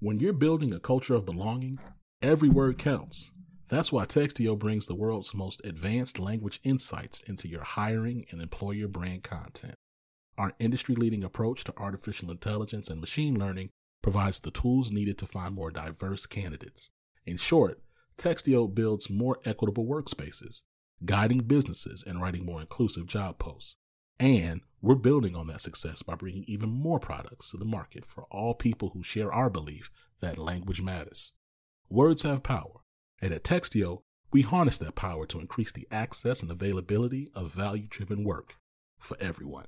When you're building a culture of belonging, every word counts. That's why Textio brings the world's most advanced language insights into your hiring and employer brand content. Our industry leading approach to artificial intelligence and machine learning provides the tools needed to find more diverse candidates. In short, Textio builds more equitable workspaces, guiding businesses and writing more inclusive job posts. And we're building on that success by bringing even more products to the market for all people who share our belief that language matters. Words have power, and at Textio, we harness that power to increase the access and availability of value driven work for everyone.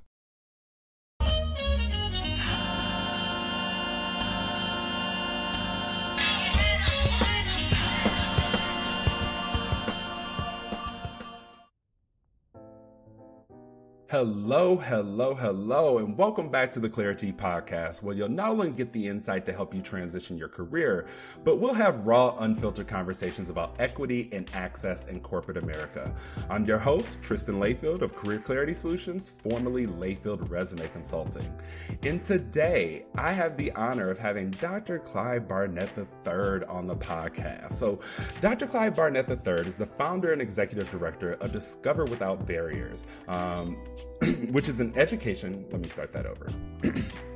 Hello, hello, hello, and welcome back to the ClariTEA Podcast, where you'll not only get the insight to help you transition your career, but we'll have raw, unfiltered conversations about equity and access in corporate America. I'm your host, Tristan Layfield of Career Clarity Solutions, formerly Layfield Resume Consulting. And today, I have the honor of having Dr. Clyde Barnett III on the podcast. So, Dr. Clyde Barnett III is the founder and executive director of Discover Without Barriers. Um, which is an education. Let me start that over.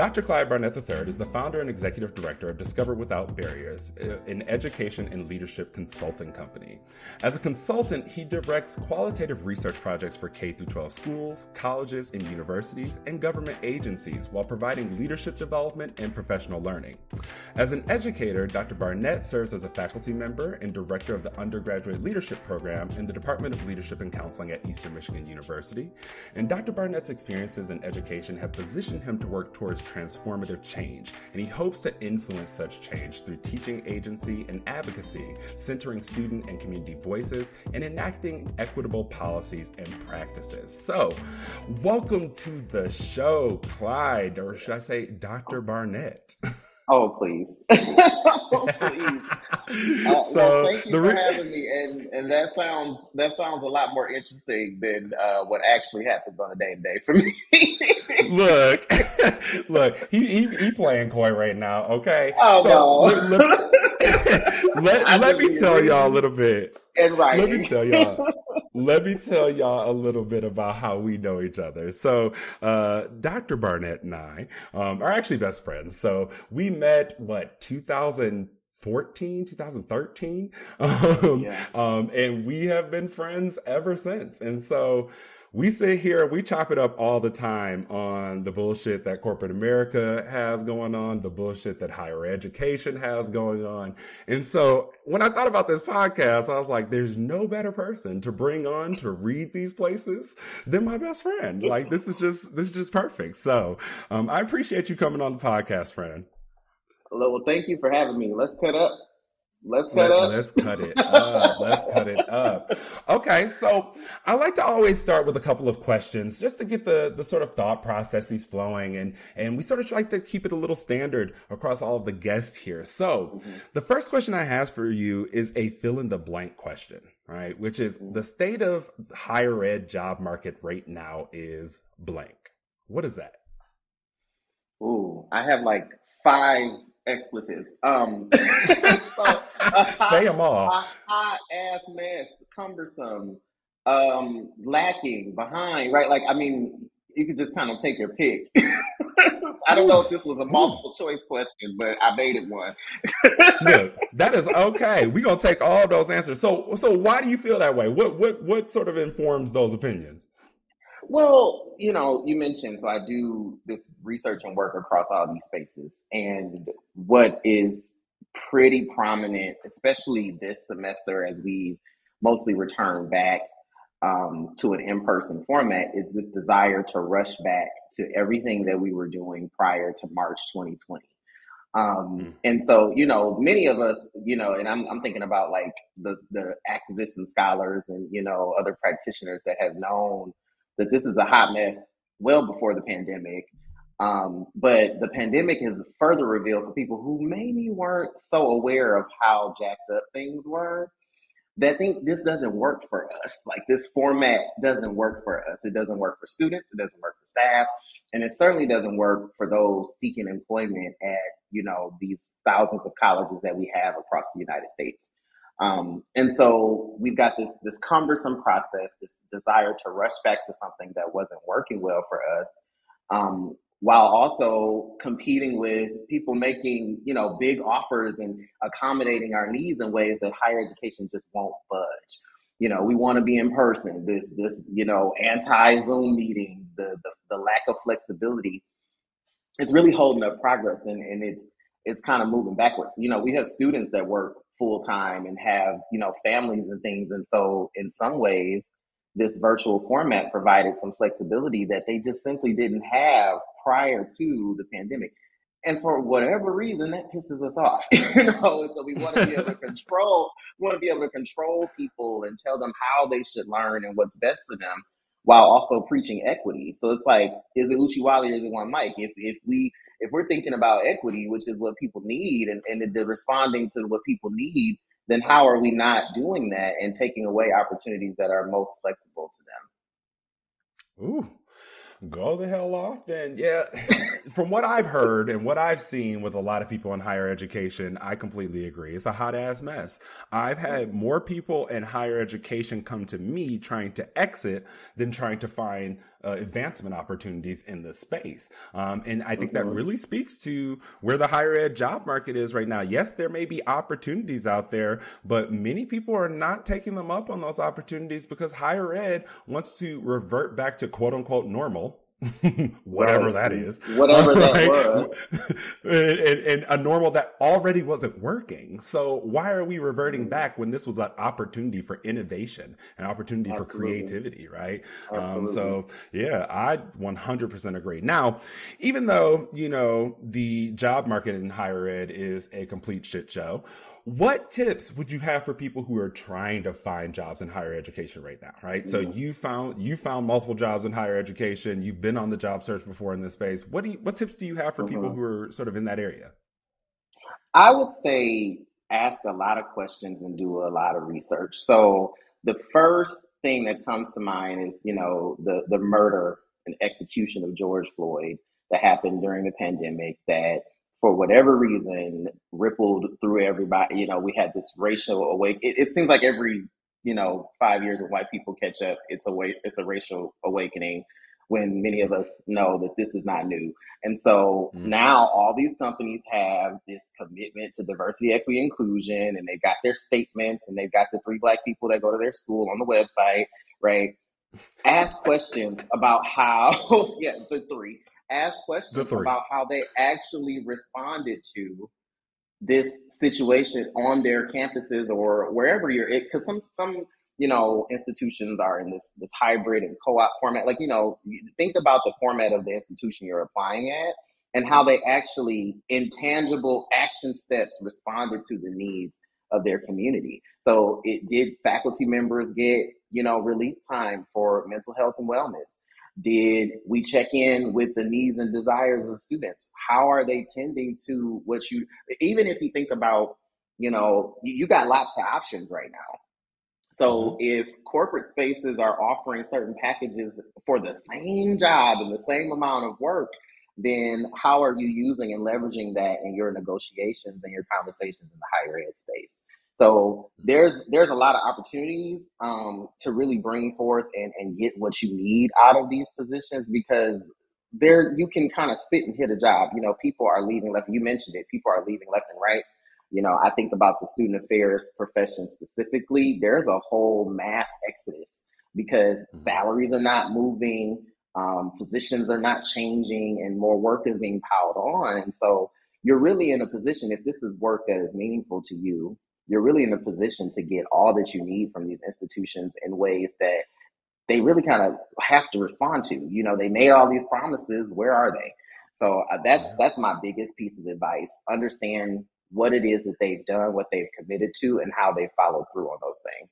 Dr. Clyde Barnett III is the founder and executive director of Discover Without Barriers, an education and leadership consulting company. As a consultant, he directs qualitative research projects for K 12 schools, colleges, and universities, and government agencies while providing leadership development and professional learning. As an educator, Dr. Barnett serves as a faculty member and director of the undergraduate leadership program in the Department of Leadership and Counseling at Eastern Michigan University. And Dr. Barnett's experiences in education have positioned him to work towards transformative change, and he hopes to influence such change through teaching agency and advocacy, centering student and community voices, and enacting equitable policies and practices. So, welcome to the show, Clyde, or should I say, Dr. Barnett. Oh, please. oh, please. Uh, so well, thank you for re- having me. And and that sounds that sounds a lot more interesting than uh, what actually happens on a day to day for me. look, look, he, he he playing coy right now. Okay. Oh so, no. let, let, let me tell y'all a little bit. And right. Let me tell y'all let me tell y'all a little bit about how we know each other. So, uh, Dr. Barnett and I um, are actually best friends. So, we met, what, 2014, 2013? Um, yeah. um, and we have been friends ever since. And so, we sit here, we chop it up all the time on the bullshit that corporate America has going on, the bullshit that higher education has going on. And so when I thought about this podcast, I was like, there's no better person to bring on to read these places than my best friend. Like this is just, this is just perfect. So um, I appreciate you coming on the podcast, friend. Well, thank you for having me. Let's cut up. Let's cut Let, up. Let's cut it up. let's cut it up. Okay, so I like to always start with a couple of questions just to get the the sort of thought processes flowing, and and we sort of like to keep it a little standard across all of the guests here. So mm-hmm. the first question I have for you is a fill in the blank question, right? Which is mm-hmm. the state of higher ed job market right now is blank. What is that? Ooh, I have like five expletives. Um, so, Say them all. A hot ass mess, cumbersome, um, lacking, behind, right? Like, I mean, you could just kind of take your pick. I don't know if this was a multiple choice question, but I made it one. Look, that is okay. We're gonna take all those answers. So, so why do you feel that way? What, what, what sort of informs those opinions? Well, you know, you mentioned so I do this research and work across all these spaces, and what is pretty prominent, especially this semester as we mostly return back um, to an in-person format, is this desire to rush back to everything that we were doing prior to March 2020. Um, mm. And so, you know, many of us, you know, and I'm, I'm thinking about like the, the activists and scholars and, you know, other practitioners that have known that this is a hot mess well before the pandemic. Um, but the pandemic has further revealed for people who maybe weren't so aware of how jacked up things were that think this doesn't work for us. Like this format doesn't work for us. It doesn't work for students. It doesn't work for staff. And it certainly doesn't work for those seeking employment at, you know, these thousands of colleges that we have across the United States. Um, and so we've got this this cumbersome process, this desire to rush back to something that wasn't working well for us, um, while also competing with people making you know big offers and accommodating our needs in ways that higher education just won't budge. You know, we want to be in person. This this you know anti Zoom meetings, the, the the lack of flexibility, it's really holding up progress, and and it's it's kind of moving backwards. You know, we have students that work full time and have, you know, families and things. And so in some ways, this virtual format provided some flexibility that they just simply didn't have prior to the pandemic. And for whatever reason, that pisses us off. you know, so we want to be able to control, we want to be able to control people and tell them how they should learn and what's best for them while also preaching equity. So it's like, is it Uchi Wally or is it one Mike? If if we if we're thinking about equity, which is what people need, and, and the responding to what people need, then how are we not doing that and taking away opportunities that are most flexible to them? Ooh, go the hell off then. Yeah. From what I've heard and what I've seen with a lot of people in higher education, I completely agree. It's a hot ass mess. I've had more people in higher education come to me trying to exit than trying to find uh, advancement opportunities in the space. Um, and I think that mm-hmm. really speaks to where the higher ed job market is right now. Yes, there may be opportunities out there, but many people are not taking them up on those opportunities because higher ed wants to revert back to quote unquote normal whatever right. that is, whatever that right? was, and, and, and, a normal that already wasn't working. So why are we reverting mm-hmm. back when this was an opportunity for innovation, an opportunity Absolutely. for creativity, right? Um, so yeah, I 100% agree. Now, even though you know the job market in higher ed is a complete shit show, what tips would you have for people who are trying to find jobs in higher education right now right? Mm-hmm. so you found you found multiple jobs in higher education. You've been on the job search before in this space. What do you what tips do you have for mm-hmm. people who are sort of in that area? I would say ask a lot of questions and do a lot of research. So the first thing that comes to mind is you know the the murder and execution of george floyd that happened during the pandemic that for whatever reason, rippled through everybody. You know, we had this racial awake. It, it, seems like every you know five years when white people catch up, it's a way, it's a racial awakening. When many of us know that this is not new, and so mm-hmm. now all these companies have this commitment to diversity, equity, inclusion, and they've got their statements, and they've got the three black people that go to their school on the website, right? Ask questions about how, yeah, the three ask questions about how they actually responded to this situation on their campuses or wherever you're because some some you know institutions are in this this hybrid and co-op format. Like you know think about the format of the institution you're applying at and how they actually intangible action steps responded to the needs of their community. So it did faculty members get you know release time for mental health and wellness did we check in with the needs and desires of students? How are they tending to what you, even if you think about, you know, you, got lots of options right now. So mm-hmm. if corporate spaces are offering certain packages for the same job and the same amount of work, then how are you using and leveraging that in your negotiations and your conversations in the higher ed space? So there's there's a lot of opportunities um, to really bring forth and, and get what you need out of these positions because there you can kind of spit and hit a job. You know, people are leaving left. You mentioned it. People are leaving left and right. You know, I think about the student affairs profession specifically. There's a whole mass exodus because mm-hmm. salaries are not moving, um, positions are not changing, and more work is being piled on. And so you're really in a position if this is work that is meaningful to you you're really in a position to get all that you need from these institutions in ways that they really kind of have to respond to. You know, they made all these promises. Where are they? So uh, that's that's my biggest piece of advice. Understand what it is that they've done, what they've committed to, and how they follow through on those things.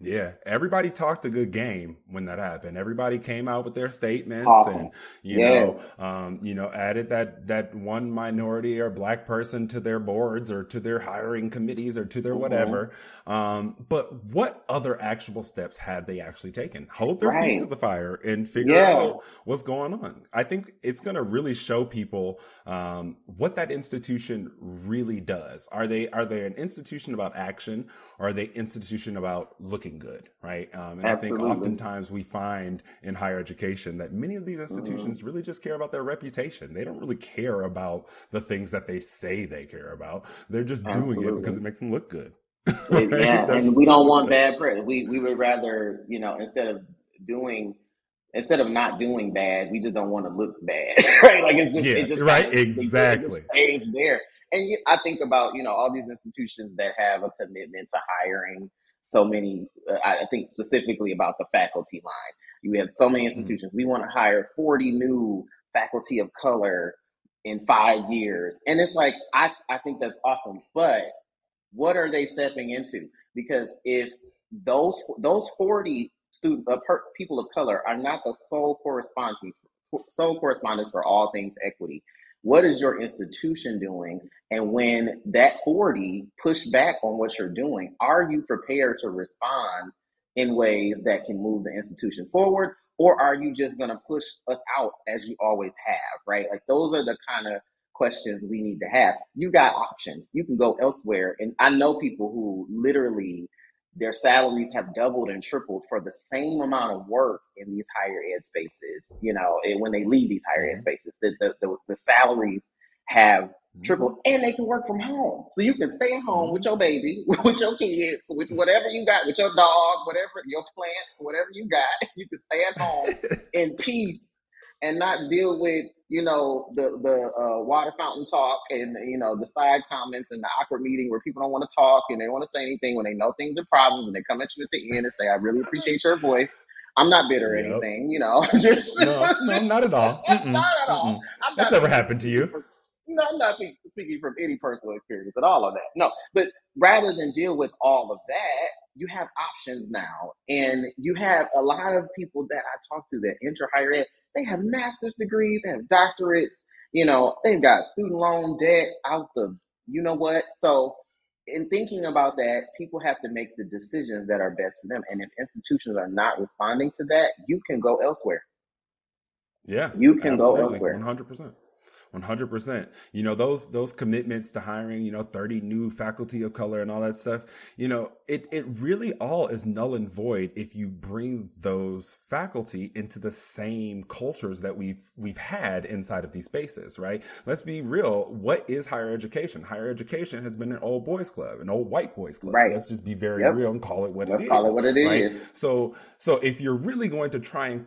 Yeah, everybody talked a good game when that happened. Everybody came out with their statements Awesome. and you Yes. know, um, you know, added that that one minority or black person to their boards or to their hiring committees or to their hmm whatever. Um, but what other actual steps had they actually taken? Hold their feet to the fire and figure Yeah. out what's going on. I think it's going to really show people um, what that institution really does. Are they are they an institution about action, or are they institution about looking good, right? Um, and I think oftentimes we find in higher education that many of these institutions really just care about their reputation. They don't really care about the things that they say they care about. They're just doing it because it makes them look good, right? yeah, That's and we don't want bad press. We we would rather, you know, instead of doing instead of not doing bad, we just don't want to look bad, right? Like it's just Yeah, it just right. kind of it just Exactly. stays there. And I think about you know all these institutions that have a commitment to hiring so many. Uh, I think specifically about the faculty line. You have so many Mhm. institutions. We want to hire forty new faculty of color in five years, and it's like I I think that's awesome, but what are they stepping into? Because if those those forty student uh, per, people of color are not the sole correspondents sole correspondents for all things equity, what is your institution doing? And when that forty push back on what you're doing, are you prepared to respond in ways that can move the institution forward? Or are you just going to push us out as you always have, right? Like those are the kind of questions we need to have. You got options. You can go elsewhere. And I know people who literally their salaries have doubled and tripled for the same amount of work in these higher ed spaces, you know, and when they leave these higher ed Mhm. spaces, the, the, the, the salaries have Mhm. tripled and they can work from home. So you can stay at home with your baby, with your kids, with whatever you got, with your dog, whatever, your plants, whatever you got. You can stay at home in peace and not deal with you know the the uh, water fountain talk and you know the side comments and the awkward meeting where people don't want to talk and they don't want to say anything when they know things are problems and they come at you at the end and say I really appreciate your voice. I'm not bitter or Yep. anything, you know. just No, no, not at all. Not at all. That's never happened to you. no, I'm not speaking from any personal experience at all of that. No, but rather than deal with all of that, you have options now, and you have a lot of people that I talk to that enter higher ed. They have master's degrees, they have doctorates. You know, they've got student loan debt out the you know what. So, in thinking about that, people have to make the decisions that are best for them. And if institutions are not responding to that, you can go elsewhere. Yeah, You can go absolutely. elsewhere. One hundred percent. One hundred percent. You know those those commitments to hiring, you know, thirty new faculty of color and all that stuff. You know, it it really all is null and void if you bring those faculty into the same cultures that we've we've had inside of these spaces, right? Let's be real. What is higher education? Higher education has been an old boys club, an old white boys club. Right. Let's just be very Yep. real and call it what Let's it is. call it what it right? is. So, so if you're really going to try and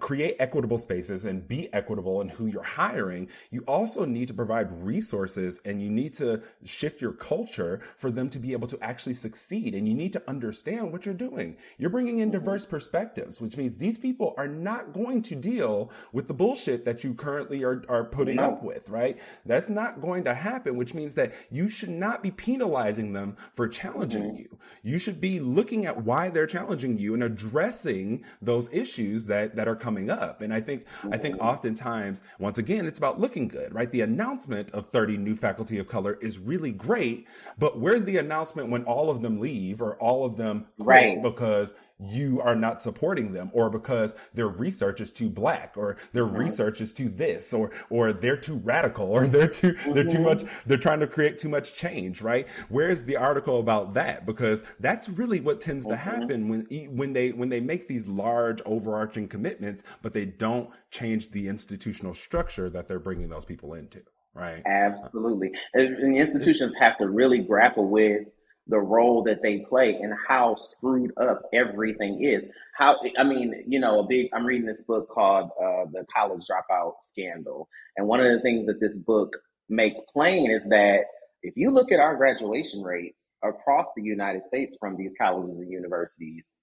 create equitable spaces and be equitable in who you're hiring, you also need to provide resources and you need to shift your culture for them to be able to actually succeed. And you need to understand what you're doing. You're bringing in mm-hmm. diverse perspectives, which means these people are not going to deal with the bullshit that you currently are, are putting No. up with, right? That's not going to happen, which means that you should not be penalizing them for challenging mm-hmm. you. You should be looking at why they're challenging you and addressing those issues that, that are coming up. And I think, I think mm-hmm. oftentimes, once again, it's about looking good, right? The announcement of 30 new faculty of color is really great, but where's the announcement when all of them leave or all of them Right. because you are not supporting them or because their research is too black or their research is too this or or they're too radical or they're too they're too much mm-hmm. they're trying to create too much change right? Where's the article about that? Because that's really what tends to mm-hmm. happen when when they when they make these large overarching commitments but they don't change the institutional structure that they're bringing those people into right? Absolutely. And, and institutions have to really grapple with the role that they play and how screwed up everything is. How, I mean, you know, a big, I'm reading this book called uh, The College Dropout Scandal. And one of the things that this book makes plain is that if you look at our graduation rates across the United States from these colleges and universities,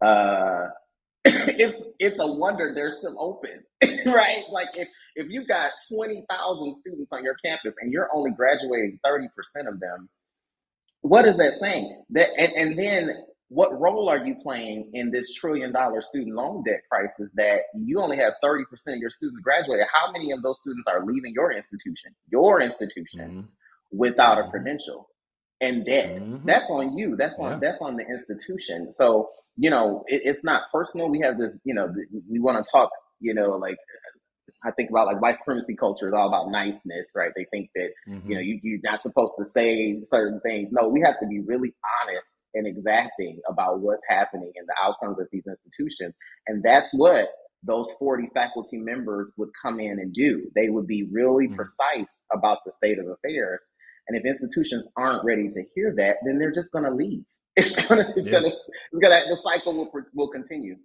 uh, it's it's a wonder they're still open, right? Like if if you got twenty thousand students on your campus and you're only graduating thirty percent of them, what is that saying? That and, and then what role are you playing in this trillion dollar student loan debt crisis that you only have 30% of your students graduated? How many of those students are leaving your institution, your institution, mm-hmm. without a mm-hmm. credential and debt? Mm-hmm. That's on you. That's on yeah. that's on the institution. So, you know, it, it's not personal. We have this, you know, we want to talk, you know, like I think about like white supremacy culture is all about niceness, right? They think that, mm-hmm. you know, you, you're not supposed to say certain things. No, we have to be really honest and exacting about what's happening and the outcomes of these institutions. And that's what those 40 faculty members would come in and do. They would be really mm-hmm. precise about the state of affairs. And if institutions aren't ready to hear that, then they're just going to leave. It's gonna, it's yeah. gonna, it's gonna, the cycle will, will continue.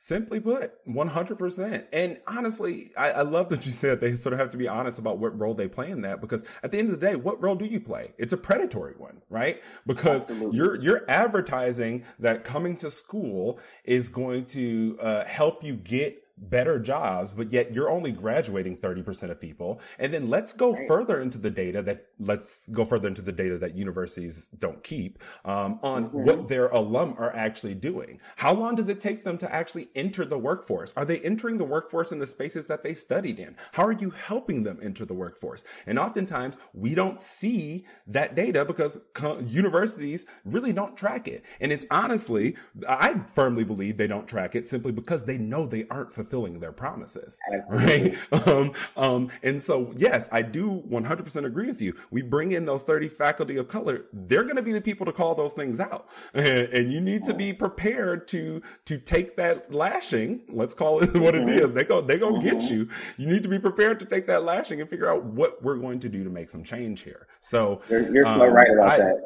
Simply put, 100%. And honestly, I, I, love that you said they sort of have to be honest about what role they play in that because at the end of the day, what role do you play? It's a predatory one, right? Because Absolutely. you're you're advertising that coming to school is going to uh, help you get better jobs, but yet you're only graduating 30% of people. And then let's go right. further into the data that let's go further into the data that universities don't keep um, on mm-hmm. what their alum are actually doing. How long does it take them to actually enter the workforce? Are they entering the workforce in the spaces that they studied in? How are you helping them enter the workforce? And oftentimes we don't see that data because co- universities really don't track it. And it's honestly, I firmly believe they don't track it simply because they know they aren't fulfilling fulfilling their promises. Absolutely. Right. Um, um, and so, yes, I do 100% agree with you. We bring in those 30 faculty of color. They're going to be the people to call those things out. And, and, you need to be prepared to, to take that lashing. Let's call it what mm-hmm. it is. They go, they go mm-hmm. get you. You need to be prepared to take that lashing and figure out what we're going to do to make some change here. So you're, you're so um, right about I, that.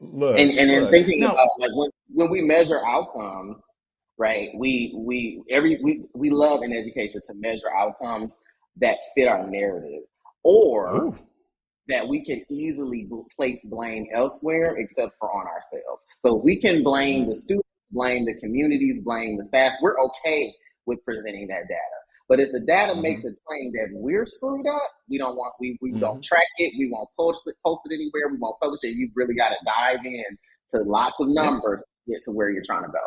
Look, and, and look, thinking no. about like when, when we measure outcomes, right? We we every we we love in education to measure outcomes that fit our narrative, or Ooh. that we can easily place blame elsewhere except for on ourselves. So we can blame the students, blame the communities, blame the staff. We're okay with presenting that data. But if the data mm-hmm. makes a claim that we're screwed up, we don't want we, we mm-hmm. don't track it, we won't post it post it anywhere, we won't publish it. You've really got to dive in to lots of numbers to get to where you're trying to go.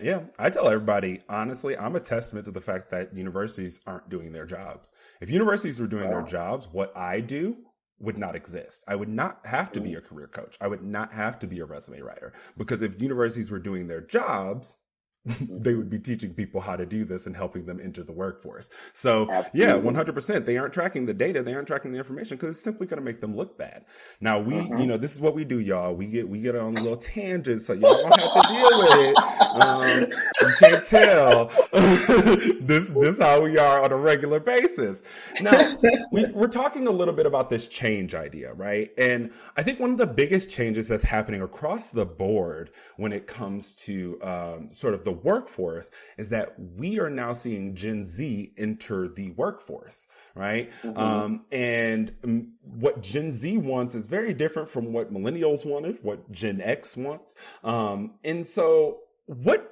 Yeah, I tell everybody honestly, I'm a testament to the fact that universities aren't doing their jobs. If universities were doing wow. their jobs, what I do would not exist. I would not have to be a career coach. I would not have to be a resume writer because if universities were doing their jobs, they would be teaching people how to do this and helping them enter the workforce. So Absolutely. yeah, 100%. They aren't tracking the data. They aren't tracking the information because it's simply going to make them look bad. Now we, uh-huh. you know, this is what we do, y'all. We get, we get on a little tangent so y'all don't have to deal with it. Um, you can't tell this, this how we are on a regular basis. Now we, we're talking a little bit about this change idea, right? And I think one of the biggest changes that's happening across the board when it comes to um, sort of the the workforce is that we are now seeing Gen Z enter the workforce, right? Mm-hmm. Um, and what Gen Z wants is very different from what millennials wanted, what Gen X wants. Um, and so, what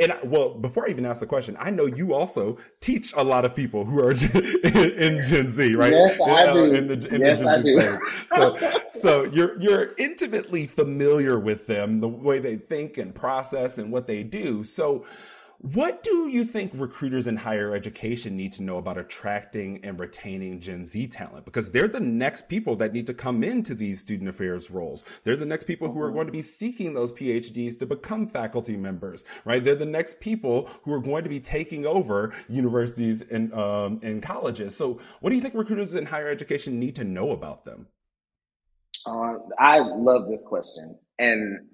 and I, well, before I even ask the question, I know you also teach a lot of people who are in, in Gen Z, right? Yes, I uh, do. In the, in yes, the Gen Z space. So, so you're you're intimately familiar with them, the way they think and process and what they do. So, what do you think recruiters in higher education need to know about attracting and retaining Gen Z talent? Because they're the next people that need to come into these student affairs roles. They're the next people who are going to be seeking those PhDs to become faculty members, right? They're the next people who are going to be taking over universities and, um, and colleges. So what do you think recruiters in higher education need to know about them? Uh, I love this question. And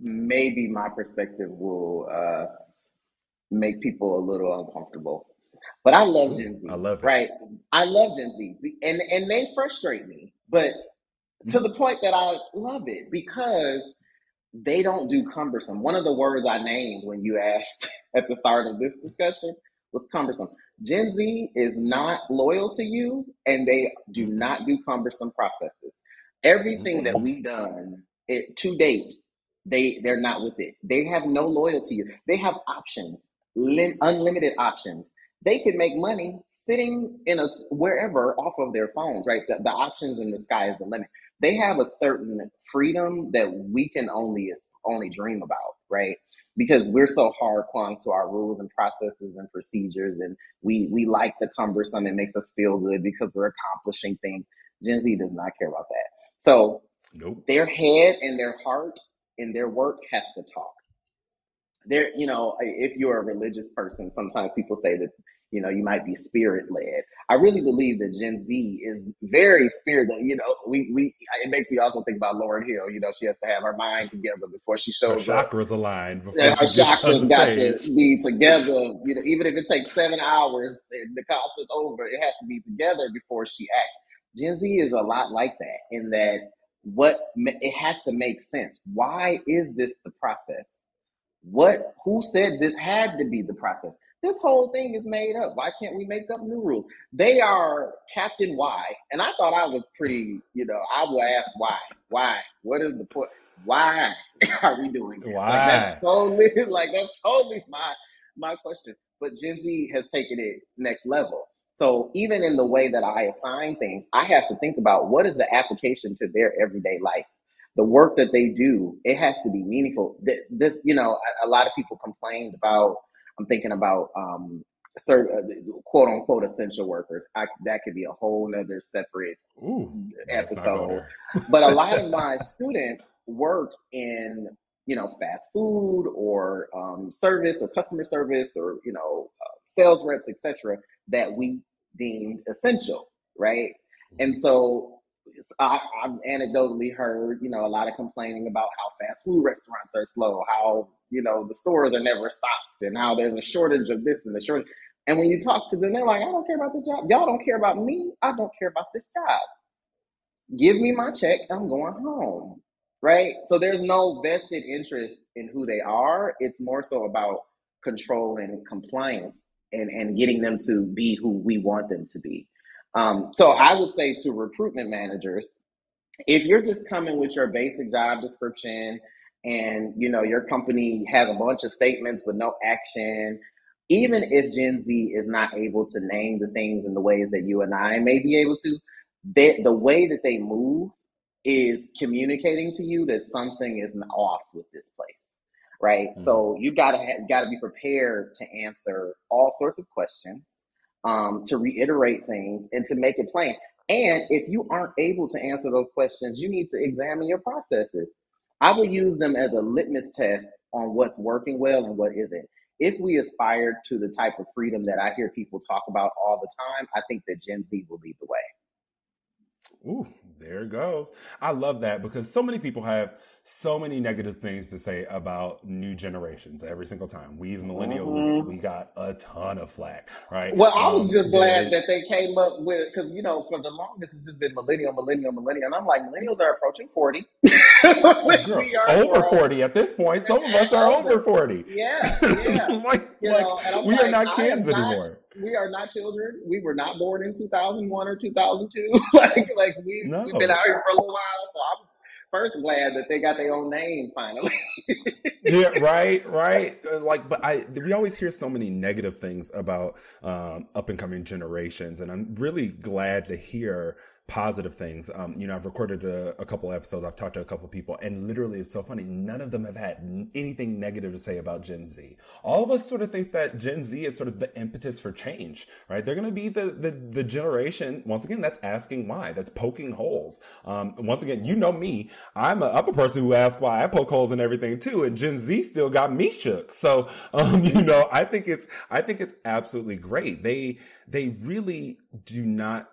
maybe my perspective will, uh, make people a little uncomfortable. But I love Gen Z. I love it. Right. I love Gen Z. And and they frustrate me, but to the point that I love it because they don't do cumbersome. One of the words I named when you asked at the start of this discussion was cumbersome. Gen Z is not loyal to you and they do not do cumbersome processes. Everything that mm-hmm. we've done it, to date, they they're not with it. They have no loyalty. They have options lim- unlimited options. they can make money sitting in a wherever off of their phones, right? The, the options in the sky is the limit. They have a certain freedom that we can only only dream about, right? Because we're so hard clung to our rules and processes and procedures, and we we like the cumbersome. It makes us feel good because we're accomplishing things. Gen Z does not care about that. So Nope. their head and their heart and their work has to talk. There, you know, if you're a religious person, sometimes people say that you know you might be spirit led. I really believe that Gen Z is very spirit led. You know, we we it makes me also think about Lauryn Hill. You know, she has to have her mind together before she Her shows up. chakras aligned before Yeah, gets chakras got to be together. You know, even if it takes seven hours, the concert's over. It has to be together before she acts. Gen Z is a lot like that in that what it has to make sense. Why is this the process? What? Who said this had to be the process? This whole thing is made up. Why can't we make up new rules? They are Captain Y, and I thought I was pretty. You know, I will ask why. Why? What is the point? Why are we doing this? Like that's Why? totally like that's totally my my question. But Gen Z has taken it next level. So even in the way that I assign things, I have to think about what is the application to their everyday life. The work that they do, it has to be meaningful. This, you know, a, a lot of people complained about. I'm thinking about um, uh, quote unquote essential workers. I, that could be a whole nother separate Ooh, let's not go episode but a lot of my students work in you know fast food or um, service or customer service or you know uh, sales reps etc that we deemed essential right and so I, I've anecdotally heard you know a lot of complaining about how fast food restaurants are slow how you know the stores are never stocked and how there's a shortage of this and a shortage and when you talk to them they're like i don't care about the job y'all don't care about me i don't care about this job give me my check, I'm going home. Right? So there's no vested interest in who they are. It's more so about control and compliance and, and getting them to be who we want them to be. Um, so I would say to recruitment managers, if you're just coming with your basic job description and you know your company has a bunch of statements but no action even if gen z is not able to name the things in the ways that you and i may be able to they, the way that they move is communicating to you that something is off with this place right Mhm. so you gotta have, gotta be prepared to answer all sorts of questions um, to reiterate things and to make it plain. And if you aren't able to answer those questions you need to examine your processes. I will use them as a litmus test on what's working well and what isn't. If we aspire to the type of freedom that i hear people talk about all the time i think that gen z will lead the way Ooh, there it goes. I love that because so many people have so many negative things to say about new generations every single time. We as millennials, Mhm. we got a ton of flack, right? Well, I was Um, just glad they- that they came up with because you know for the longest it's just been millennial, millennial, millennial, and I'm like millennials are approaching forty. Girl, are over. 40 at this point. Some of us are over 40. Yeah, yeah. like, like know, and I'm we are not kids not- anymore. We are not children. We were not born in 2001 or 2002. like, like we No. we've been out here for a little while. So I'm first glad that they got their own name finally. yeah, right, right. Uh, Like, but I we always hear so many negative things about um, up and coming generations, and I'm really glad to hear positive things. Um, you know, I've recorded a, a couple episodes. I've talked to a couple people, and literally, it's so funny. None of them have had n- anything negative to say about Gen Z. All of us sort of think that Gen Z is sort of the impetus for change, right? They're going to be the, the the generation once again that's asking why, that's poking holes. Um, once again, you know me. I'm a, I'm a person who asks why. I poke holes in everything too, and Gen Z still got me shook. So, um, you know, I think it's I think it's absolutely great. They they really do not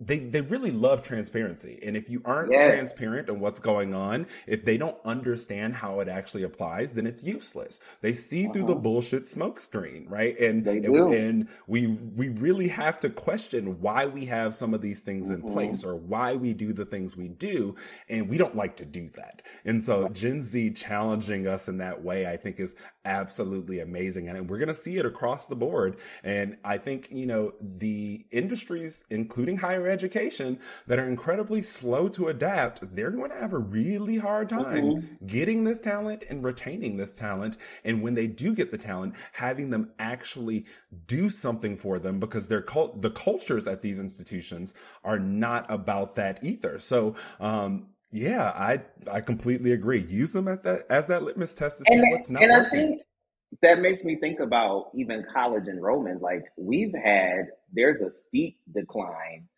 they they really love transparency. And if you aren't Yes. transparent on what's going on if they don't understand how it actually applies then it's useless. They see through the Uh-huh. bullshit smoke screen right? And and, and we we really have to question why we have some of these things in Mhm. place or why we do the things we do. And we don't like to do that. And so gen z challenging us in that way i think is absolutely amazing. And we're going to see it across the board. And i think you know the industries including higher education that are incredibly slow to adapt, they're going to have a really hard time mm-hmm. getting this talent and retaining this talent. And when they do get the talent, having them actually do something for them because their cult, the cultures at these institutions are not about that either. So, um, yeah, I I completely agree. Use them at that as that litmus test to see and, what's not and working. I think that makes me think about even college enrollment. Like we've had, there's a steep decline,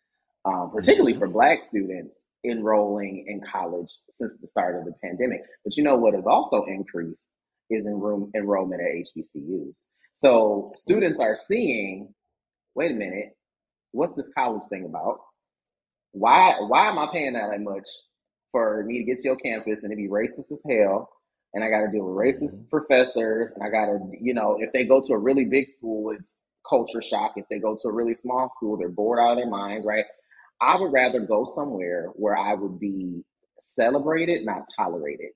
um, particularly for mm-hmm. Black students enrolling in college since the start of the pandemic. But you know what has also increased is in room enrollment at HBCUs. So students are seeing, wait a minute, what's this college thing about? Why why am I paying that much for me to get to your campus and to be racist as hell? and I got to deal with racist mm-hmm. professors, and I got to, you know, if they go to a really big school, it's culture shock. If they go to a really small school, they're bored out of their minds, right? I would rather go somewhere where I would be celebrated, not tolerated.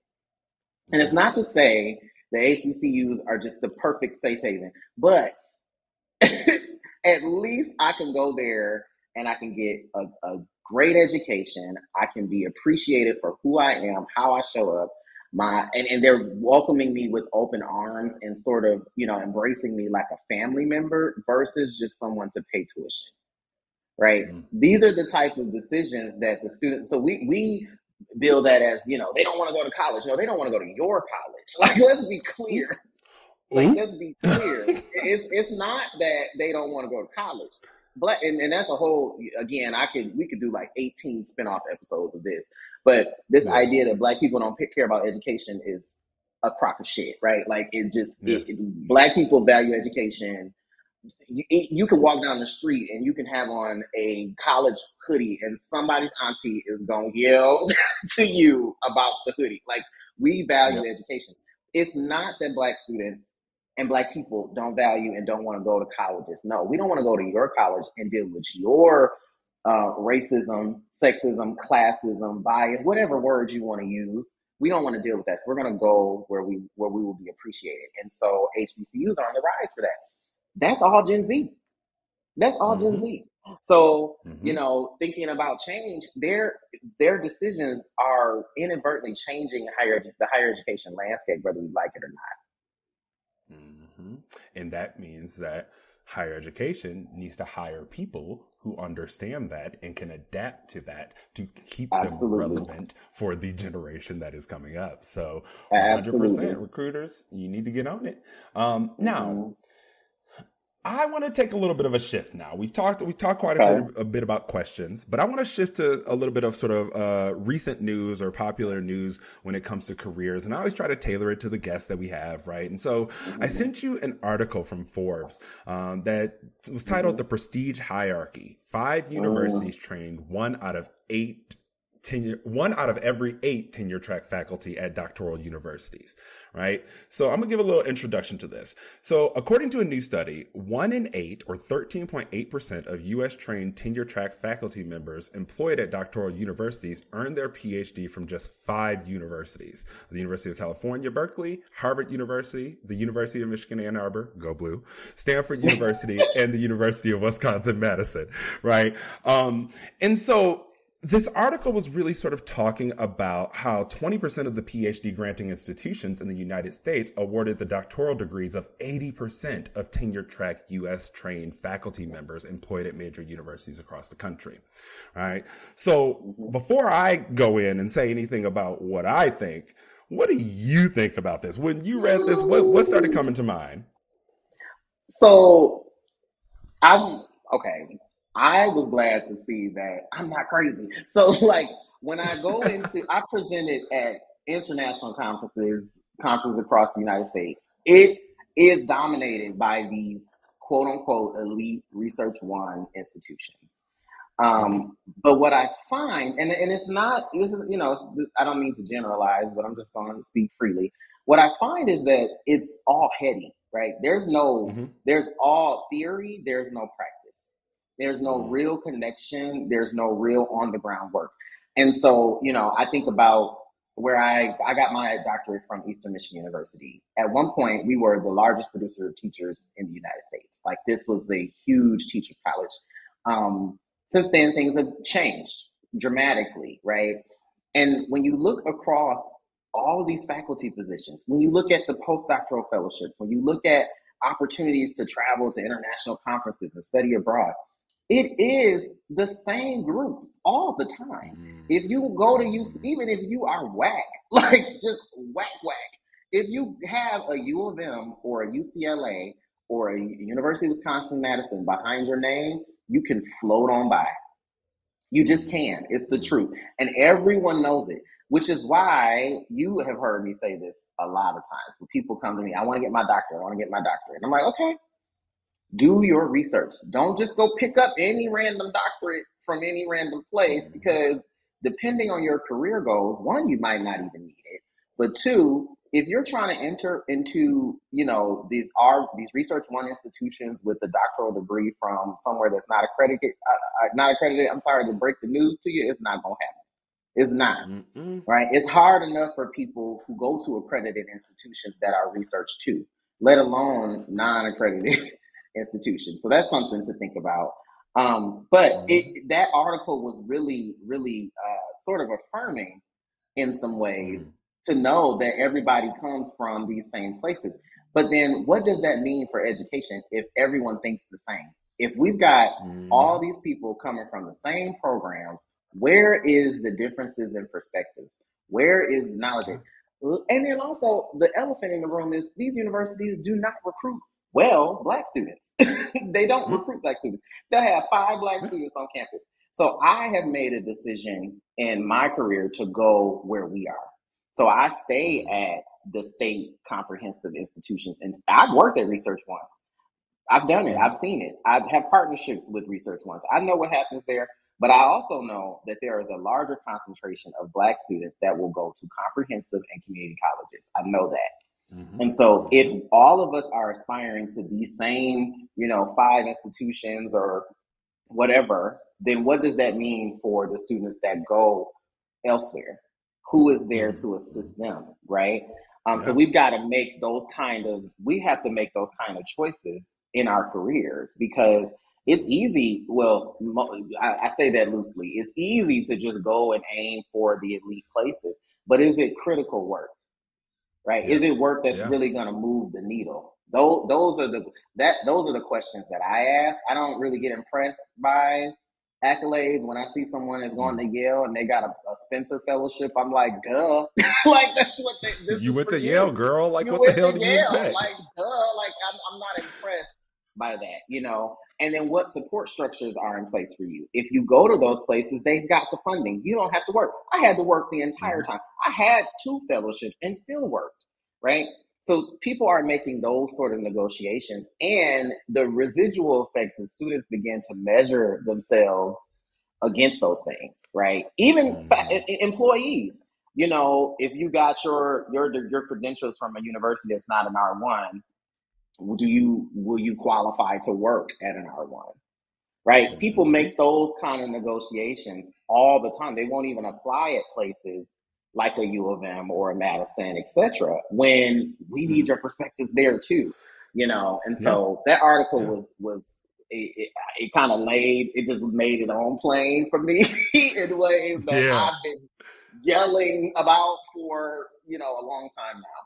And it's not to say the HBCUs are just the perfect safe haven, but at least I can go there and I can get a, a great education. I can be appreciated for who I am, how I show up my and, and they're welcoming me with open arms and sort of you know embracing me like a family member versus just someone to pay tuition right mm-hmm. these are the type of decisions that the students so we we build that as you know they don't want to go to college no they don't want to go to your college like let's be clear like let's be clear it's it's not that they don't want to go to college black and, and that's a whole again i could we could do like 18 spin-off episodes of this but this yeah. idea that black people don't care about education is a crock of shit, right? Like it just yeah. it, black people value education. You, you can walk down the street and you can have on a college hoodie, and somebody's auntie is gonna yell to you about the hoodie. Like we value yeah. education. It's not that black students and black people don't value and don't want to go to colleges. No, we don't want to go to your college and deal with your uh, racism, sexism, classism, bias, whatever words you want to use. We don't want to deal with that. So we're going to go where we where we will be appreciated. And so HBCUs are on the rise for that. That's all Gen Z. That's all mm-hmm. Gen Z. So mm-hmm. you know, thinking about change, their their decisions are inadvertently changing higher the higher education landscape, whether we like it or not. Mm-hmm. And that means that higher education needs to hire people who understand that and can adapt to that to keep Absolutely. them relevant for the generation that is coming up. So, 100% Absolutely. recruiters, you need to get on it. Um, now, mm-hmm. I want to take a little bit of a shift now. We've talked we've talked quite a, bit, a bit about questions, but I want to shift to a little bit of sort of uh, recent news or popular news when it comes to careers, and I always try to tailor it to the guests that we have, right? And so mm-hmm. I sent you an article from Forbes um, that was titled mm-hmm. "The Prestige Hierarchy: Five Universities oh. Trained One Out of Eight tenure, one out of every eight tenure track faculty at doctoral universities, right? So I'm gonna give a little introduction to this. So according to a new study, one in eight or 13.8% of US trained tenure track faculty members employed at doctoral universities earned their PhD from just five universities. The University of California, Berkeley, Harvard University, the University of Michigan, Ann Arbor, go blue, Stanford University, and the University of Wisconsin, Madison, right? Um, and so this article was really sort of talking about how 20% of the PhD granting institutions in the United States awarded the doctoral degrees of 80% of tenure track US trained faculty members employed at major universities across the country. Right. So before I go in and say anything about what I think, what do you think about this? When you read this, what, what started coming to mind? So I'm okay. I was glad to see that I'm not crazy. So like when I go into I presented at international conferences, conferences across the United States, it is dominated by these quote unquote elite research one institutions. Um, but what I find, and, and it's not, this is, you know, I don't mean to generalize, but I'm just going to speak freely. What I find is that it's all heady, right? There's no, mm-hmm. there's all theory, there's no practice. There's no real connection. There's no real on the ground work. And so, you know, I think about where I, I got my doctorate from Eastern Michigan University. At one point, we were the largest producer of teachers in the United States. Like this was a huge teachers college. Um, Since then, things have changed dramatically, right? And when you look across all of these faculty positions, when you look at the postdoctoral fellowships, when you look at opportunities to travel to international conferences and study abroad, it is the same group all the time. Mm. If you go to UC, even if you are whack, like just whack whack, if you have a U of M or a UCLA or a University of Wisconsin Madison behind your name, you can float on by. You just can. It's the truth. And everyone knows it, which is why you have heard me say this a lot of times. When people come to me, I want to get my doctorate, I want to get my doctorate. And I'm like, okay, do your research. Don't just go pick up any random doctorate from any random place mm-hmm. because depending on your career goals, one, you might not even need it. But two, if you're trying to enter into, you know, these are these research one institutions with a doctoral degree from somewhere that's not accredited, uh, uh, not accredited. I'm sorry to break the news to you, it's not gonna happen. It's not Mm-mm. right. It's hard enough for people who go to accredited institutions that are research two, let alone non-accredited institutions. So that's something to think about. Um, but mm-hmm. it, that article was really, really uh, sort of affirming in some ways mm-hmm to know that everybody comes from these same places. But then what does that mean for education if everyone thinks the same? If we've got all these people coming from the same programs, where is the differences in perspectives? Where is the knowledge? And then also the elephant in the room is these universities do not recruit well black students. they don't mm-hmm. recruit black students. They'll have five black mm-hmm. students on campus. So I have made a decision in my career to go where we are. So I stay at the state comprehensive institutions, and I've worked at Research Ones. I've done it. I've seen it. I have partnerships with Research Ones. I know what happens there, but I also know that there is a larger concentration of Black students that will go to comprehensive and community colleges. I know that. Mm-hmm. And so, if all of us are aspiring to these same, you know, five institutions or whatever, then what does that mean for the students that go elsewhere? who is there to assist them, right? Um, yeah. So we've got to make those kind of we have to make those kind of choices in our careers because it's easy. Well, I, I say that loosely. It's easy to just go and aim for the elite places, but is it critical work? Right? Yeah. Is it work that's yeah. really going to move the needle? Those, those are the that those are the questions that I ask. I don't really get impressed by accolades. When I see someone is going mm. to Yale and they got a, a Spencer Fellowship, I'm like, duh. like that's what they. you went to you. Yale, girl. Like you what the hell did Yale. you expect? Like duh. Like I'm, I'm not impressed by that, you know. And then what support structures are in place for you? If you go to those places, they've got the funding. You don't have to work. I had to work the entire mm-hmm. time. I had two fellowships and still worked, right? So people are making those sort of negotiations, and the residual effects as students begin to measure themselves against those things, right? Even mm-hmm. employees, you know, if you got your your your credentials from a university that's not an R one, do you will you qualify to work at an R one? Right? Mm-hmm. People make those kind of negotiations all the time. They won't even apply at places like a U of M or a Madison, etc. When we need mm-hmm. your perspectives there too, you know. And so yeah. that article yeah. was was it, it, it kind of laid it just made it on plain for me in ways that yeah. I've been yelling about for you know a long time now.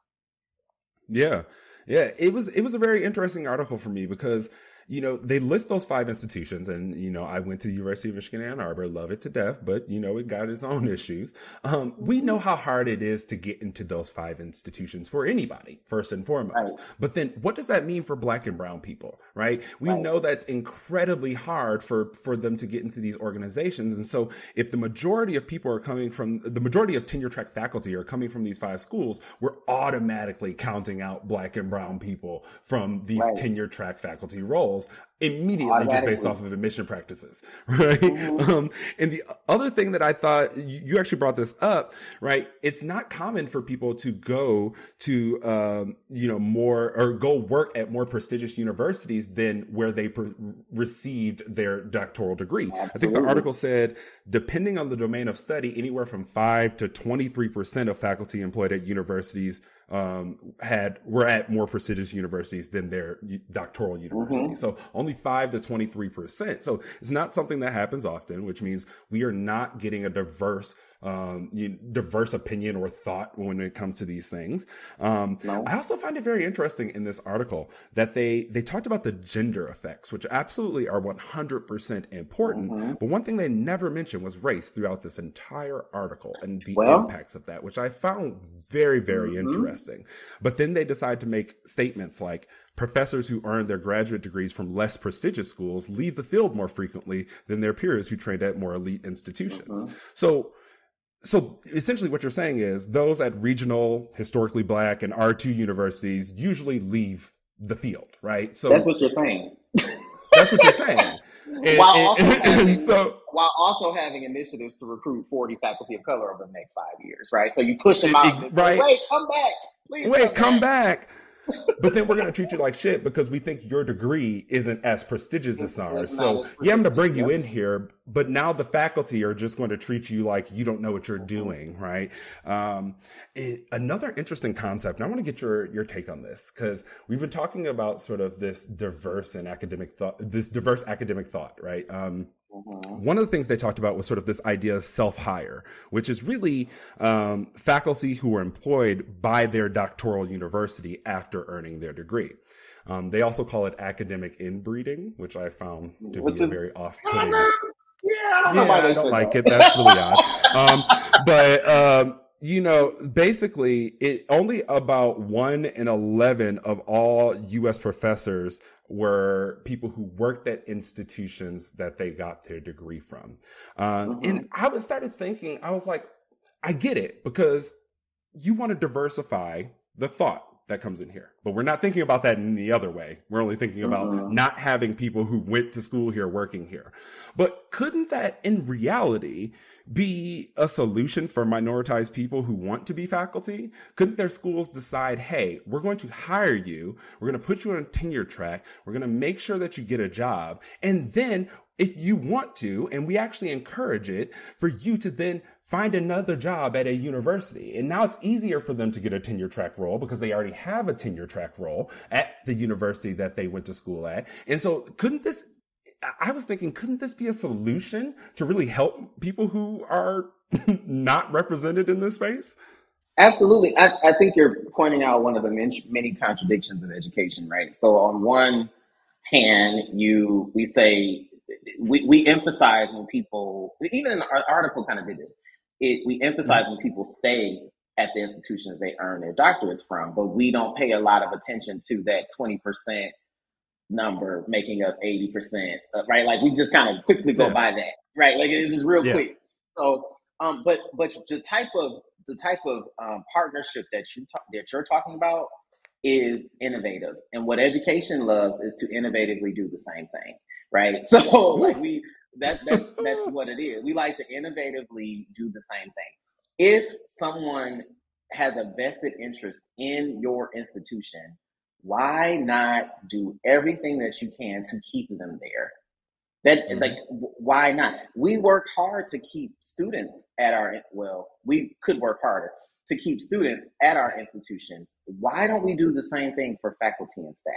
Yeah, yeah. It was it was a very interesting article for me because you know, they list those five institutions, and you know, I went to the University of Michigan Ann Arbor, love it to death, but you know, it got its own issues. Um, we know how hard it is to get into those five institutions for anybody, first and foremost. Right. But then, what does that mean for Black and Brown people, right? We right. know that's incredibly hard for for them to get into these organizations, and so if the majority of people are coming from the majority of tenure track faculty are coming from these five schools, we're automatically counting out Black and Brown people from these right. tenure track faculty roles immediately just based off of admission practices, right? Mm-hmm. Um, and the other thing that I thought you actually brought this up, right? It's not common for people to go to, um, you know, more or go work at more prestigious universities than where they per- received their doctoral degree. Absolutely. I think the article said, depending on the domain of study, anywhere from five to 23% of faculty employed at universities um, had were at more prestigious universities than their doctoral university. Mm-hmm. So only only 5 to 23%. So it's not something that happens often, which means we are not getting a diverse um, diverse opinion or thought when it comes to these things. Um, no. I also find it very interesting in this article that they they talked about the gender effects, which absolutely are 100% important. Mm-hmm. But one thing they never mentioned was race throughout this entire article and the well, impacts of that, which I found very very mm-hmm. interesting. But then they decide to make statements like professors who earn their graduate degrees from less prestigious schools leave the field more frequently than their peers who trained at more elite institutions. Mm-hmm. So so essentially what you're saying is those at regional historically black and r2 universities usually leave the field right? So that's what you're saying. That's what you're saying. And, while, and, also having, so, while also having initiatives to recruit 40 faculty of color over the next five years right? So you push them out it, right. Wait come back. Please wait come, come back. back but then we're going to treat you like shit because we think your degree isn't as prestigious as ours. So, yeah, I'm going to bring you in here, but now the faculty are just going to treat you like you don't know what you're doing, right? Um, it, another interesting concept, and I want to get your your take on this because we've been talking about sort of this diverse and academic thought, this diverse academic thought, right? Um, Mm-hmm. One of the things they talked about was sort of this idea of self hire, which is really um, faculty who are employed by their doctoral university after earning their degree. Um, they also call it academic inbreeding, which I found to be a very off putting. Yeah, I don't, yeah, I don't like it. That's really odd. Um, but um, you know, basically, it only about one in eleven of all U.S. professors were people who worked at institutions that they got their degree from. Um, mm-hmm. And I started thinking, I was like, I get it because you want to diversify the thought that comes in here. But we're not thinking about that in the other way. We're only thinking about mm-hmm. not having people who went to school here working here. But couldn't that in reality be a solution for minoritized people who want to be faculty? Couldn't their schools decide, hey, we're going to hire you, we're going to put you on a tenure track, we're going to make sure that you get a job, and then if you want to, and we actually encourage it, for you to then find another job at a university. And now it's easier for them to get a tenure track role because they already have a tenure track role at the university that they went to school at. And so couldn't this I was thinking, couldn't this be a solution to really help people who are not represented in this space? Absolutely. I, I, think you're pointing out one of the many contradictions of education, right? So on one hand, you we say we, we emphasize when people even our article kind of did this. It, we emphasize mm-hmm. when people stay at the institutions they earn their doctorates from, but we don't pay a lot of attention to that 20% number making up 80%, uh, right? Like we just kind of quickly go yeah. by that, right? Like it is real yeah. quick. So, um, but, but the type of, the type of um, partnership that you talk, that you're talking about is innovative. And what education loves is to innovatively do the same thing, right? So like we, that, that's, that's what it is. We like to innovatively do the same thing. If someone has a vested interest in your institution, why not do everything that you can to keep them there? That mm-hmm. like why not? We work hard to keep students at our well, we could work harder to keep students at our institutions. Why don't we do the same thing for faculty and staff?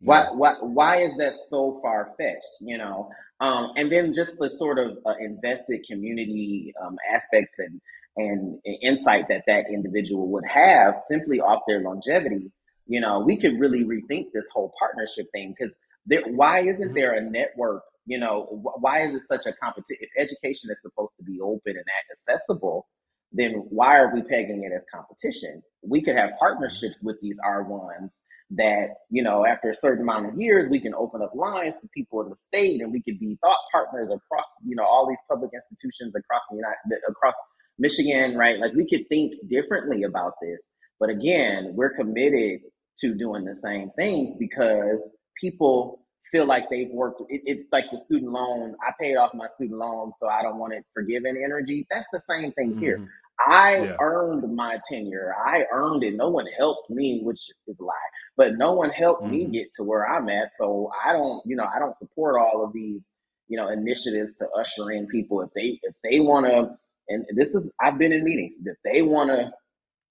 Why why why is that so far fetched? You know, um, and then just the sort of uh, invested community um, aspects and and insight that that individual would have simply off their longevity you know, we could really rethink this whole partnership thing because there, why isn't mm-hmm. there a network? You know, why is it such a competition? If education is supposed to be open and accessible, then why are we pegging it as competition? We could have partnerships with these R1s that, you know, after a certain amount of years, we can open up lines to people in the state and we could be thought partners across, you know, all these public institutions across the United, across Michigan, right? Like we could think differently about this. But again, we're committed to doing the same things because people feel like they've worked. It, it's like the student loan. I paid off my student loan, so I don't want it forgiven energy. That's the same thing mm-hmm. here. I yeah. earned my tenure. I earned it. No one helped me, which is a lie, but no one helped mm-hmm. me get to where I'm at. So I don't, you know, I don't support all of these, you know, initiatives to usher in people if they if they want to. And this is I've been in meetings. If they want to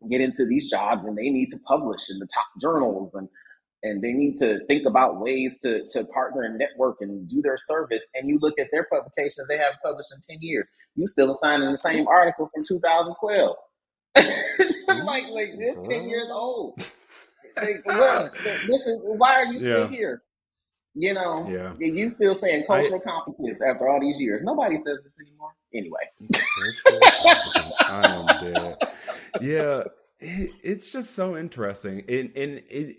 get into these jobs and they need to publish in the top journals and and they need to think about ways to, to partner and network and do their service. And you look at their publications, they haven't published in 10 years. You still assigning the same article from 2012. like, like this mm-hmm. 10 years old. Like, what? This is why are you still Yeah. here? You know, Yeah. you still saying I- cultural competence after all these years. Nobody says this anymore. Anyway, I am dead. Yeah, it, it's just so interesting, and and it,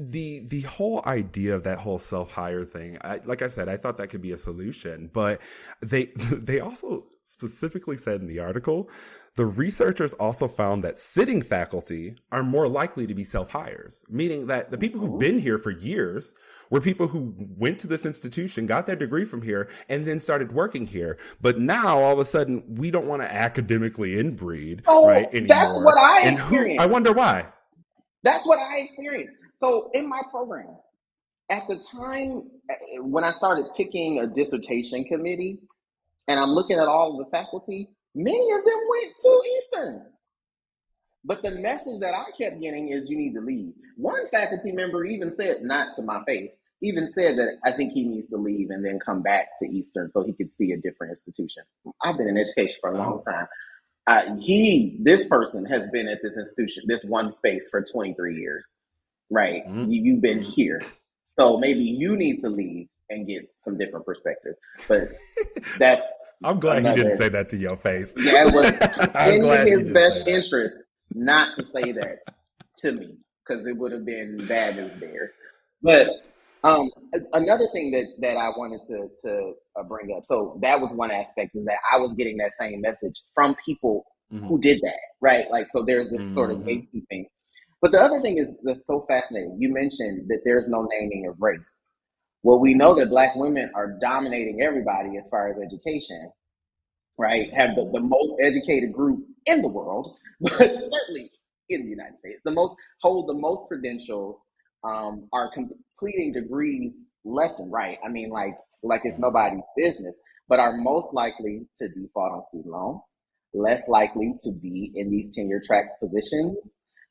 the the whole idea of that whole self hire thing. I, like I said, I thought that could be a solution, but they they also specifically said in the article. The researchers also found that sitting faculty are more likely to be self hires, meaning that the people who've been here for years were people who went to this institution, got their degree from here, and then started working here. But now all of a sudden, we don't want to academically inbreed, Oh, right? Anymore. that's what I and who. I wonder why. That's what I experienced. So in my program, at the time uh, when I started picking a dissertation committee, and I'm looking at all of the faculty, many of them went to Eastern. But the message that I kept getting is you need to leave. One faculty member even said, not to my face, even said that I think he needs to leave and then come back to Eastern so he could see a different institution. I've been in education for a long time. Uh, he, this person has been at this institution, this one space for 23 years, right? Mhm. You, you've been here. So maybe you need to leave and get some different perspective. But that's, I'm glad he didn't say that to your face. Yeah, it was in his best interest not to say that to me because it would have been bad news bears. But um, another thing that that I wanted to to uh, bring up, so that was one aspect is that I was getting that same message from people Mhm. who did that, right? Like, so there's this sort of Mhm. gatekeeping. But the other thing is that's so fascinating. You mentioned that there's no naming of race. Well, we know that black women are dominating everybody as far as education, right? Have the, the most educated group in the world, but certainly in the United States, the most hold the most credentials, um, are completing degrees left and right. I mean, like like it's nobody's business, but are most likely to default on student loans, less likely to be in these tenure track positions,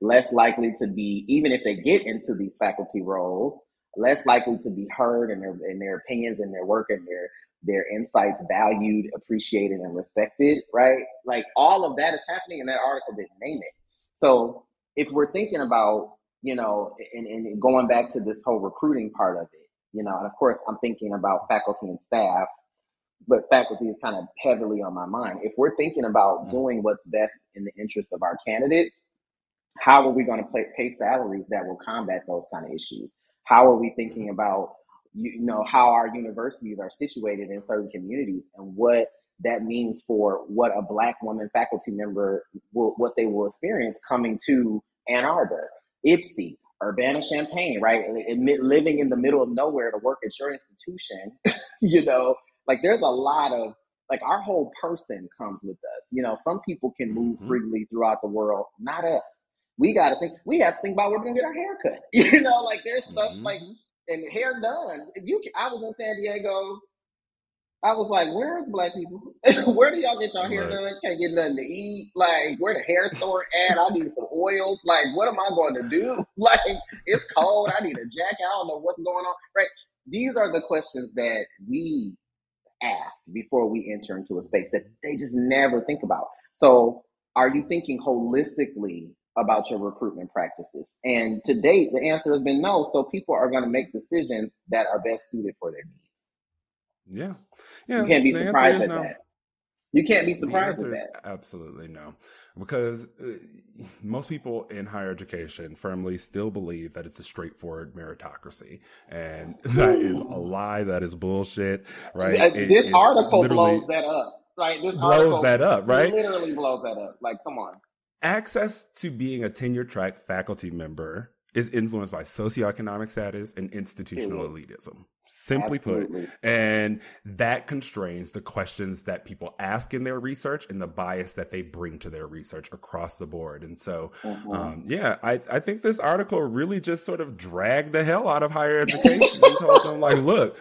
less likely to be even if they get into these faculty roles, less likely to be heard and their and their opinions and their work and their their insights valued, appreciated, and respected, right? Like all of that is happening, and that article didn't name it. So if we're thinking about, you know, and, and going back to this whole recruiting part of it, you know, and of course I'm thinking about faculty and staff, but faculty is kind of heavily on my mind. If we're thinking about mm. doing what's best in the interest of our candidates, how are we going to pay, pay salaries that will combat those kind of issues? How are we thinking about you know how our universities are situated in certain communities and what that means for what a black woman faculty member will what they will experience coming to Ann Arbor, Ypsi, Urbana Champaign, right? Admit- Living in the middle of nowhere to work at your institution, you know, like there's a lot of like our whole person comes with us. You know, some people can move Mhm. freely throughout the world, not us. We got to think. We have to think about where we're gonna get our hair cut. You know, like there's stuff Mhm. like and hair done. You, can, I was in San Diego. I was like, "Where are the black people? where do y'all get your hair Right. done? Can't get nothing to eat. Like, where the hair store at? I need some oils. Like, what am I going to do? Like, it's cold. I need a jacket. I don't know what's going on. Right? These are the questions that we ask before we enter into a space that they just never think about. So, are you thinking holistically about your recruitment practices? And to date, the answer has been no. So, people are going to make decisions that are best suited for their needs. Yeah. Yeah. You can't be surprised at no. that. You can't be surprised at that. absolutely no, because uh, most people in higher education firmly still believe that it's a straightforward meritocracy, and that is a lie. That is bullshit, right? Uh, It this article blows that up. Like this blows article that up, right? literally blows that up. Like, come on. Access to being a tenure track faculty member is influenced by socioeconomic status and institutional elitism. Simply put, And that constrains the questions that people ask in their research and the bias that they bring to their research across the board. And so, Mhm. um, yeah, I, I think this article really just sort of dragged the hell out of higher education and told them, like, look,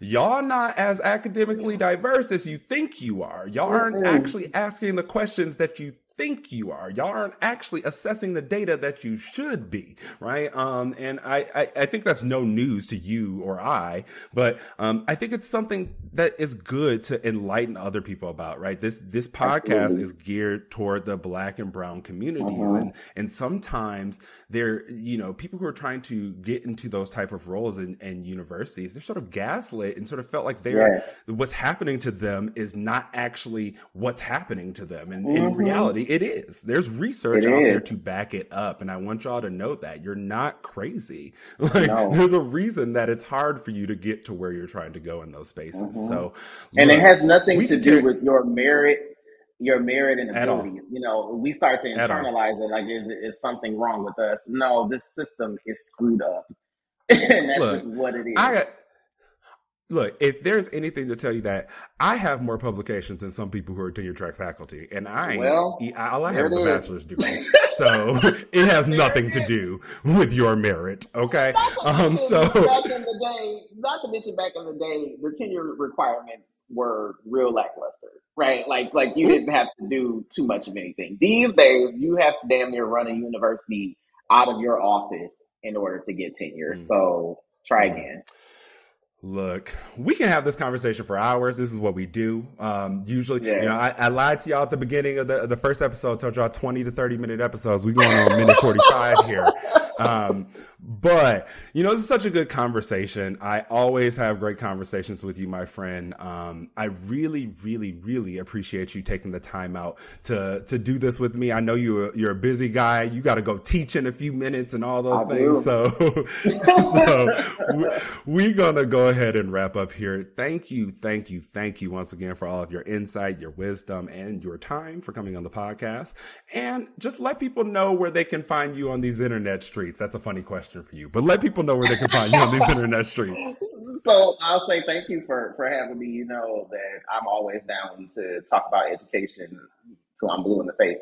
y'all not as academically diverse as you think you are. Y'all aren't actually asking the questions that you think you are. Y'all aren't actually assessing the data that you should be, right? Um, and I, I, I think that's no news to you or I, but um, I think it's something that is good to enlighten other people about, right? This this podcast Absolutely. is geared toward the black and brown communities, uh-huh. and and sometimes there, you know, people who are trying to get into those type of roles in, in universities, they're sort of gaslit and sort of felt like they're yes. what's happening to them is not actually what's happening to them, and mm-hmm. in reality it is. There's research it out is. there to back it up. And I want y'all to know that you're not crazy. Like no. there's a reason that it's hard for you to get to where you're trying to go in those spaces. Mm-hmm. So And look, it has nothing to do with your merit your merit and abilities. You know, we start to internalize it like is, is something wrong with us. No, this system is screwed up. and that's look, just what it is. I, Look, if there's anything to tell you that I have more publications than some people who are tenure track faculty, and I well, all I have is a bachelor's degree, so it has nothing to do with your merit. Okay, um, so back in the day, not to mention back in the day, the tenure requirements were real lackluster, right? Like, like you didn't have to do too much of anything. These days, you have to damn near run a university out of your office in order to get tenure. Mm. So try again. Look, we can have this conversation for hours. This is what we do. Um, usually, yeah. you know, I, I, lied to y'all at the beginning of the, the first episode, told y'all 20 to 30 minute episodes. We going on minute 45 here. Um, but you know, this is such a good conversation. I always have great conversations with you, my friend. Um, I really, really, really appreciate you taking the time out to to do this with me. I know you're you're a busy guy. You got to go teach in a few minutes and all those I things. So, so we're gonna go ahead and wrap up here. Thank you, thank you, thank you once again for all of your insight, your wisdom, and your time for coming on the podcast. And just let people know where they can find you on these internet streets. That's a funny question for you, but let people know where they can find you on these internet streets. So I'll say thank you for for having me. You know that I'm always down to talk about education till I'm blue in the face.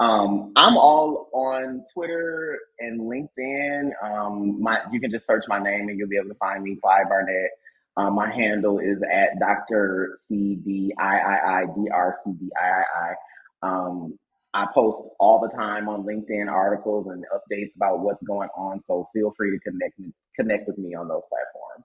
Um, I'm all on Twitter and LinkedIn. Um, my you can just search my name and you'll be able to find me, Clyde Barnett. Um, my handle is at Dr. C B I I I D R C B I I I. Um, I post all the time on LinkedIn articles and updates about what's going on. So feel free to connect connect with me on those platforms.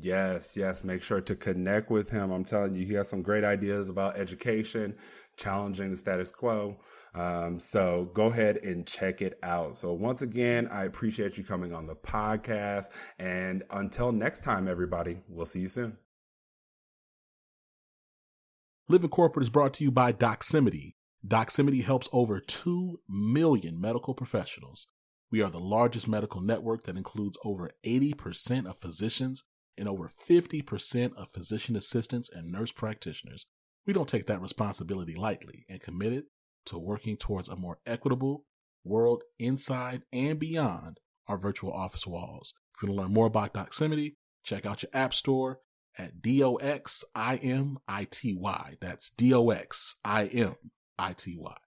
Yes, yes. Make sure to connect with him. I'm telling you, he has some great ideas about education, challenging the status quo. Um, so go ahead and check it out. So once again, I appreciate you coming on the podcast. And until next time, everybody, we'll see you soon. Living Corporate is brought to you by Doximity. Doximity helps over 2 million medical professionals. We are the largest medical network that includes over 80% of physicians and over 50% of physician assistants and nurse practitioners. We don't take that responsibility lightly and committed to working towards a more equitable world inside and beyond our virtual office walls. If you want to learn more about Doximity, check out your app store at D O X I M I T Y. That's D O X I M I T Y.